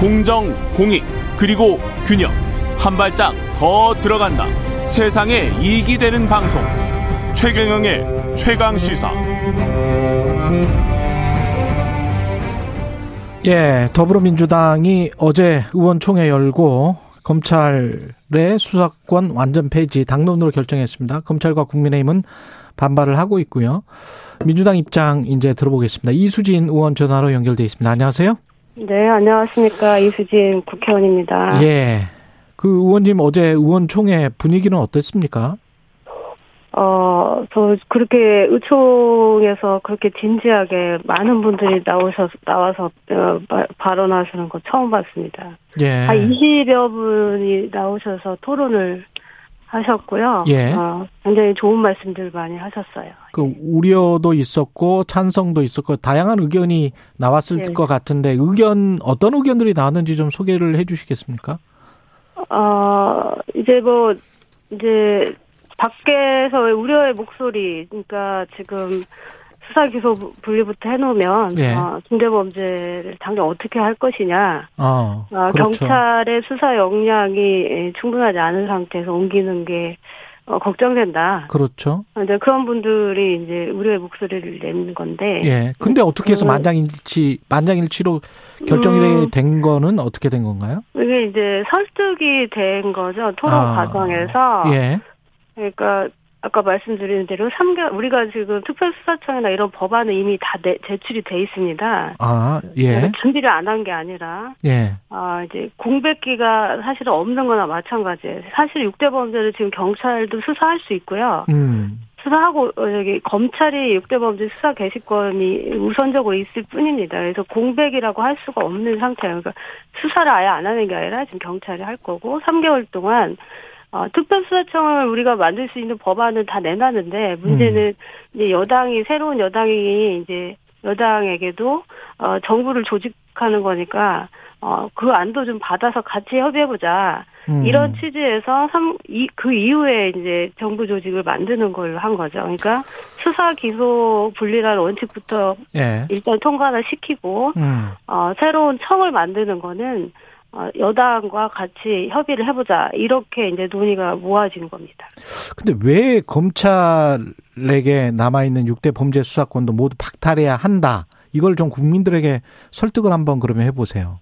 공정, 공익, 그리고 균형. 한 발짝 더 들어간다. 세상에 이익이 되는 방송. 최경영의 최강 시사. 예, 더불어민주당이 어제 의원총회 열고 검찰의 수사권 완전 폐지 당론으로 결정했습니다. 검찰과 국민의힘은 반발을 하고 있고요. 민주당 입장 이제 들어보겠습니다. 이수진 의원 전화로 연결돼 있습니다. 안녕하세요. 네, 안녕하십니까. 이수진 국회의원입니다. 예. 그 의원님 어제 의원총회 분위기는 어땠습니까? 어, 저 그렇게 의총에서 그렇게 진지하게 많은 분들이 나오셔 나와서 어, 발언하시는 거 처음 봤습니다. 예. 한 20여 분이 나오셔서 토론을 하셨고요. 예. 어, 굉장히 좋은 말씀들 많이 하셨어요. 그 우려도 있었고 찬성도 있었고 다양한 의견이 나왔을 예. 것 같은데 의견 어떤 의견들이 나왔는지 좀 소개를 해 주시겠습니까? 어, 이제 뭐, 이제, 밖에서 우려의 목소리, 그러니까 지금 수사 기소 분리부터 해놓으면, 예. 어, 중대범죄를 당장 어떻게 할 것이냐, 어. 어, 그렇죠. 경찰의 수사 역량이 충분하지 않은 상태에서 옮기는 게, 어, 걱정된다. 그렇죠. 이제 그런 분들이 이제 우려의 목소리를 내는 건데, 예. 근데 어떻게 해서 음. 만장일치 만장일치로 결정이 음. 된 거는 어떻게 된 건가요? 이게 이제 설득이 된 거죠. 토론 아. 과정에서. 예. 그러니까 아까 말씀드린 대로 3개 우리가 지금 특별수사청이나 이런 법안은 이미 다 내, 제출이 돼 있습니다. 아, 예. 준비를 안 한 게 아니라 예. 아 이제 공백기가 사실은 없는 거나 마찬가지예요. 사실 6대 범죄를 지금 경찰도 수사할 수 있고요. 음. 수사하고 어, 여기 검찰이 6대 범죄 수사 개시권이 우선적으로 있을 뿐입니다. 그래서 공백이라고 할 수가 없는 상태예요. 그러니까 수사를 아예 안 하는 게 아니라 지금 경찰이 할 거고 3개월 동안 어, 특별수사청을 우리가 만들 수 있는 법안은 다 내놨는데 문제는 이제 여당이 새로운 여당이 이제 여당에게도 어, 정부를 조직하는 거니까 어, 그 안도 좀 받아서 같이 협의해보자. 음. 이런 취지에서 삼, 이, 그 이후에 이제 정부 조직을 만드는 걸로 한 거죠. 그러니까 수사 기소 분리라는 원칙부터 예. 일단 통과를 시키고 음. 어, 새로운 청을 만드는 거는 어, 여당과 같이 협의를 해보자 이렇게 이제 논의가 모아진 겁니다. 근데 왜 검찰에게 남아 있는 6대 범죄 수사권도 모두 박탈해야 한다. 이걸 좀 국민들에게 설득을 한번 그러면 해 보세요.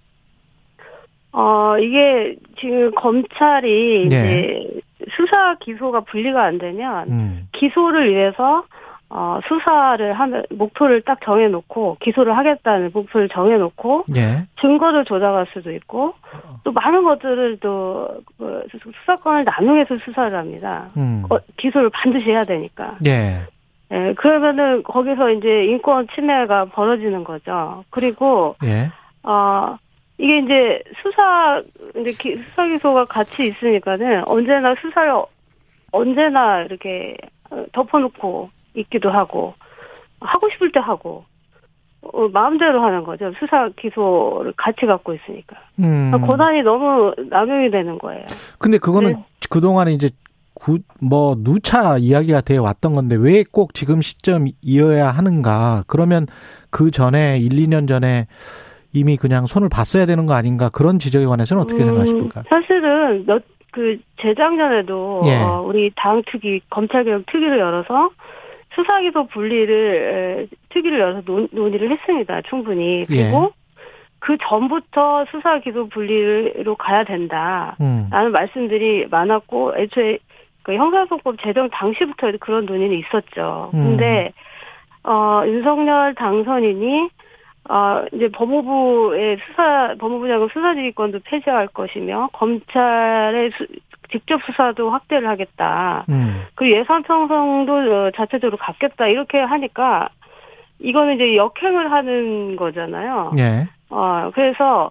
어, 이게 지금 검찰이 네. 이제 수사 기소가 분리가 안 되면 음. 기소를 위해서 어, 수사를 하는 목표를 딱 정해놓고 기소를 하겠다는 목표를 정해놓고 예. 증거를 조작할 수도 있고 또 많은 것들을 또 그, 수사권을 남용해서 수사를 합니다. 음. 어, 기소를 반드시 해야 되니까. 예. 예, 그러면은 거기서 이제 인권 침해가 벌어지는 거죠. 그리고 예. 어 이게 이제 수사 이제 기, 수사 기소가 같이 있으니까는 언제나 수사를 언제나 이렇게 어, 덮어놓고 있기도 하고 하고 싶을 때 하고 어, 마음대로 하는 거죠. 수사 기소를 같이 갖고 있으니까 음. 권한이 너무 남용이 되는 거예요. 근데 그거는 네. 그 동안에 이제 구, 뭐 누차 이야기가 되어 왔던 건데 왜 꼭 지금 시점이어야 하는가? 그러면 그 전에 1, 2년 전에 이미 그냥 손을 봤어야 되는 거 아닌가? 그런 지적에 관해서는 어떻게 음, 생각하십니까? 사실은 몇 그 재작년에도 예. 어, 우리 당 특위 검찰개혁 특위를 열어서 수사기소 분리를 에, 특위를 열어서 논, 논의를 했습니다. 충분히 그리고 그 전부터 수사 기소 분리로 가야 된다. 음. 라는 말씀들이 많았고 애초에 그 형사소법 제정 당시부터 그런 논의는 있었죠. 음. 근데 어 윤석열 당선인이 어 이제 법무부의 수사 법무부 장관 수사지휘권도 폐지할 것이며 검찰의 수, 직접 수사도 확대를 하겠다. 음. 그리고 예산 편성도 어, 자체적으로 갖겠다 이렇게 하니까 이거는 이제 역행을 하는 거잖아요. 예. 어, 그래서,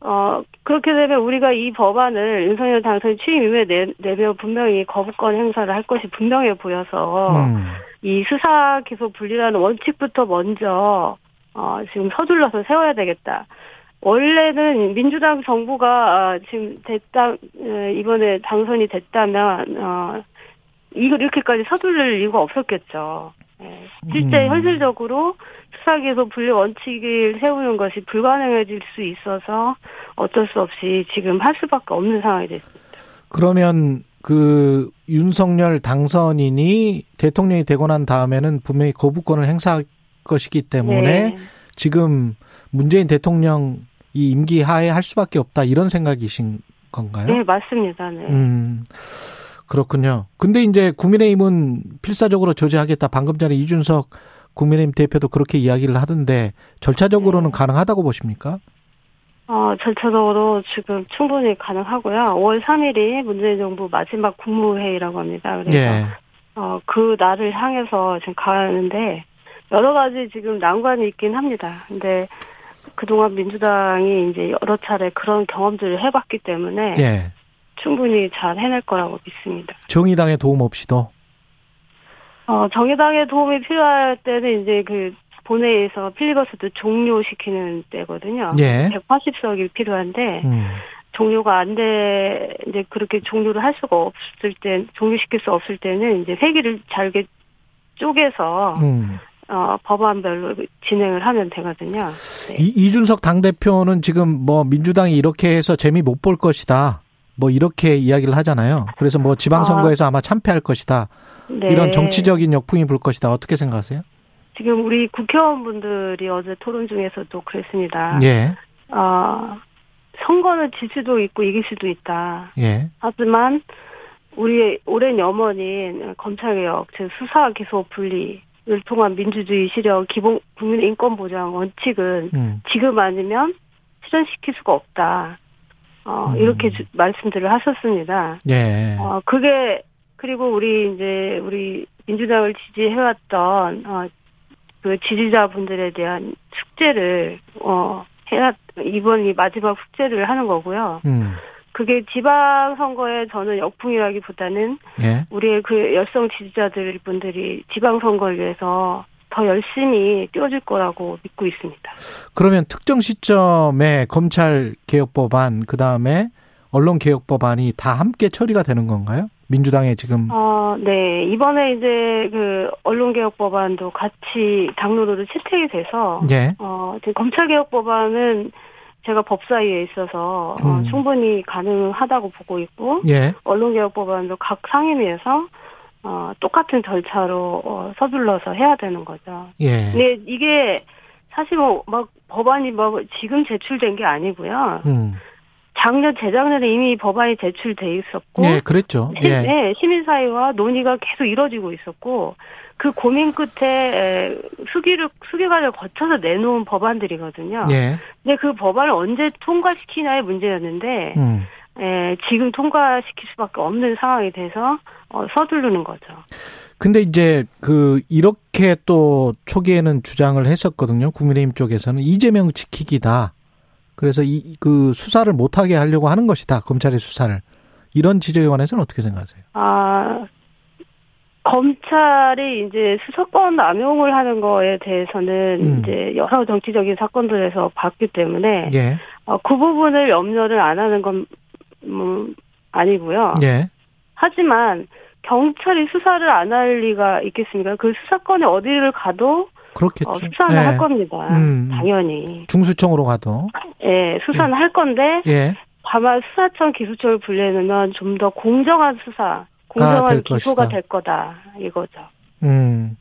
어, 그렇게 되면 우리가 이 법안을 윤석열 당선인 취임 이후에 내, 내면 분명히 거부권 행사를 할 것이 분명해 보여서, 음. 이 수사 기소 분리라는 원칙부터 먼저, 어, 지금 서둘러서 세워야 되겠다. 원래는 민주당 정부가 아, 지금 됐다, 에, 이번에 당선이 됐다면, 어, 이거 이렇게까지 서둘릴 이유가 없었겠죠. 예. 실제 음. 현실적으로 수사기소 분리 원칙을 세우는 것이 불가능해질 수 있어서 어쩔 수 없이 지금 할 수밖에 없는 상황이 됐습니다. 그러면 그 윤석열 당선인이 대통령이 되고 난 다음에는 분명히 거부권을 행사할 것이기 때문에 네. 지금 문재인 대통령 이 임기 하에 할 수밖에 없다 이런 생각이신 건가요? 네, 맞습니다. 네. 음. 그렇군요. 근데 이제 국민의힘은 필사적으로 조제하겠다. 방금 전에 이준석 국민의힘 대표도 그렇게 이야기를 하던데 절차적으로는 네. 가능하다고 보십니까? 어, 절차적으로 지금 충분히 가능하고요. 5월 3일이 문재인 정부 마지막 국무회의라고 합니다. 그래서 예. 어, 그 날을 향해서 지금 가는데 여러 가지 지금 난관이 있긴 합니다. 근데 그동안 민주당이 이제 여러 차례 그런 경험들을 해봤기 때문에 예. 충분히 잘 해낼 거라고 믿습니다. 정의당의 도움 없이도 어, 정의당의 도움이 필요할 때는 이제 그 본회의에서 필리버스터 종료시키는 때거든요. 예. 180석이 필요한데 음. 종료가 안 돼, 이제 그렇게 종료를 할 수가 없을 때, 종료시킬 수 없을 때는 이제 회기를 잘게 쪼개서, 음. 어, 법안별로 진행을 하면 되거든요. 네. 이, 이준석 당대표는 지금 뭐 민주당이 이렇게 해서 재미 못 볼 것이다. 뭐 이렇게 이야기를 하잖아요. 그래서 뭐 지방선거에서 아 마 참패할 것이다. 네. 이런 정치적인 역풍이 불 것이다. 어떻게 생각하세요? 지금 우리 국회의원분들이 어제 토론 중에서도 그랬습니다. 예. 어, 선거는 질 수도 있고 이길 수도 있다. 예. 하지만 우리의 오랜 염원인 검찰개혁, 즉 수사 기소 분리 를 통한 민주주의 실현, 기본 국민 인권 보장 원칙은 음. 지금 아니면 실현시킬 수가 없다. 어, 음. 이렇게 주- 말씀들을 하셨습니다. 예. 어, 그게 그리고 우리 이제 우리 민주당을 지지해왔던 어, 그 지지자분들에 대한 숙제를 어 해야 이번이 마지막 숙제를 하는 거고요. 음. 그게 지방 선거에 저는 역풍이라기보다는 예. 우리의 그 열성 지지자들 분들이 지방 선거를 위해서 더 열심히 뛰어줄 거라고 믿고 있습니다. 그러면 특정 시점에 검찰 개혁 법안 그 다음에 언론 개혁 법안이 다 함께 처리가 되는 건가요? 민주당의 지금 어, 네. 이번에 이제 그 언론 개혁 법안도 같이 당론으로 채택이 돼서 예. 어, 지금 검찰 개혁 법안은 제가 법사위에 있어서 어, 음. 충분히 가능하다고 보고 있고 예. 언론개혁 법안도 각 상임위에서 어, 똑같은 절차로 어, 서둘러서 해야 되는 거죠. 예. 근데 이게 사실 뭐 막 법안이 뭐 지금 제출된 게 아니고요. 음. 작년 재작년에 이미 법안이 제출돼 있었고 예, 그랬죠. 시- 예. 네, 시민사회와 논의가 계속 이뤄지고 있었고, 그 고민 끝에 에, 수기를, 수기관을 거쳐서 내놓은 법안들이거든요. 예. 근데 그 법안을 언제 통과시키냐의 문제였는데, 음. 에, 지금 통과시킬 수밖에 없는 상황이 돼서, 어, 서두르는 거죠. 근데 이제 그 이렇게 또 초기에는 주장을 했었거든요. 국민의힘 쪽에서는 이재명 지키기다. 그래서 이 그 수사를 못하게 하려고 하는 것이다. 검찰의 수사를 이런 지적에 관해서는 어떻게 생각하세요? 아, 검찰이 이제 수사권 남용을 하는 거에 대해서는 음. 이제 여러 정치적인 사건들에서 봤기 때문에, 예, 어, 그 부분을 염려를 안 하는 건, 음, 아니고요. 예, 하지만 경찰이 수사를 안 할 리가 있겠습니까? 그 수사권이 어디를 가도 그렇겠죠. 어, 수사는 예. 할 겁니다. 음. 당연히. 중수청으로 가도 예, 수사는 할 건데 예, 다만 수사청 기소청을 분리해놓으면 좀 더 공정한 수사, 공정한 될 기소가. 될 거다 이거죠. 음.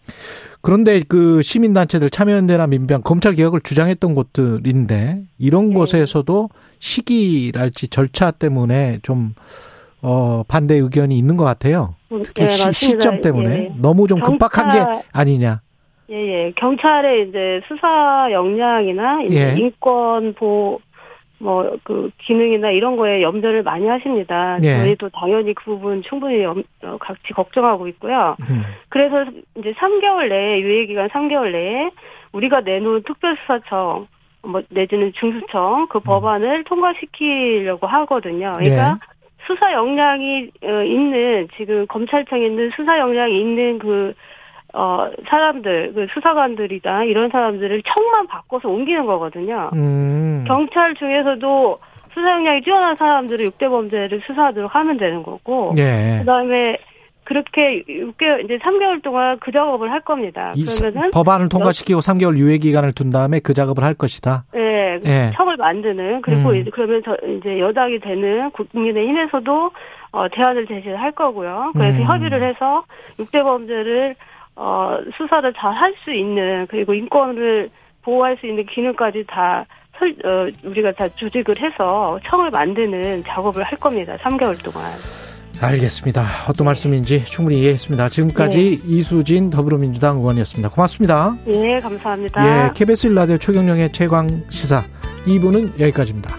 그런데 그 시민단체들 참여연대나 민병 검찰 개혁을 주장했던 곳들인데 이런 네. 곳에서도 시기랄지 절차 때문에 좀 어, 반대 의견이 있는 것 같아요. 특히 예, 시. 시점 때문에 예. 너무 좀 급박한 게 아니냐. 예, 예. 경찰의 이제 수사 역량이나 이제 예. 인권 보, 뭐, 그, 기능이나 이런 거에 염려를 많이 하십니다. 예. 저희도 당연히 그 부분 충분히 염, 어, 같이 걱정하고 있고요. 음. 그래서 이제 3개월 내에, 유예 기간 3개월 내에 우리가 내놓은 특별수사청, 뭐, 내지는 중수청, 그 법안을 통과시키려고 하거든요. 그러니까 예. 수사 역량이 어, 있는, 지금 검찰청에 있는 수사 역량이 있는 그, 어, 사람들, 그 수사관들이다, 이런 사람들을 청만 바꿔서 옮기는 거거든요. 음. 경찰 중에서도 수사 역량이 뛰어난 사람들을 6대 범죄를 수사하도록 하면 되는 거고, 예. 그 다음에 그렇게 6개월 이제 3개월 동안 그 작업을 할 겁니다. 그러면은 법안을 통과시키고 3개월 유예 기간을 둔 다음에 그 작업을 할 것이다. 네, 네. 척을 만드는 그리고 음. 이제 그러면 저 이제 여당이 되는 국민의힘에서도 어 대안을 제시를 할 거고요. 그래서 음. 협의를 해서 6대 범죄를 어 수사를 잘 할 수 있는 그리고 인권을 보호할 수 있는 기능까지 다 설, 어, 우리가 다 조직을 해서 청을 만드는 작업을 할 겁니다. 3개월 동안. 알겠습니다. 어떤 말씀인지 충분히 이해했습니다. 지금까지 네. 이수진 더불어민주당 의원이었습니다. 고맙습니다. 네, 감사합니다. 예, KBS 1라디오 최경령의 최광 시사 2부는 여기까지입니다.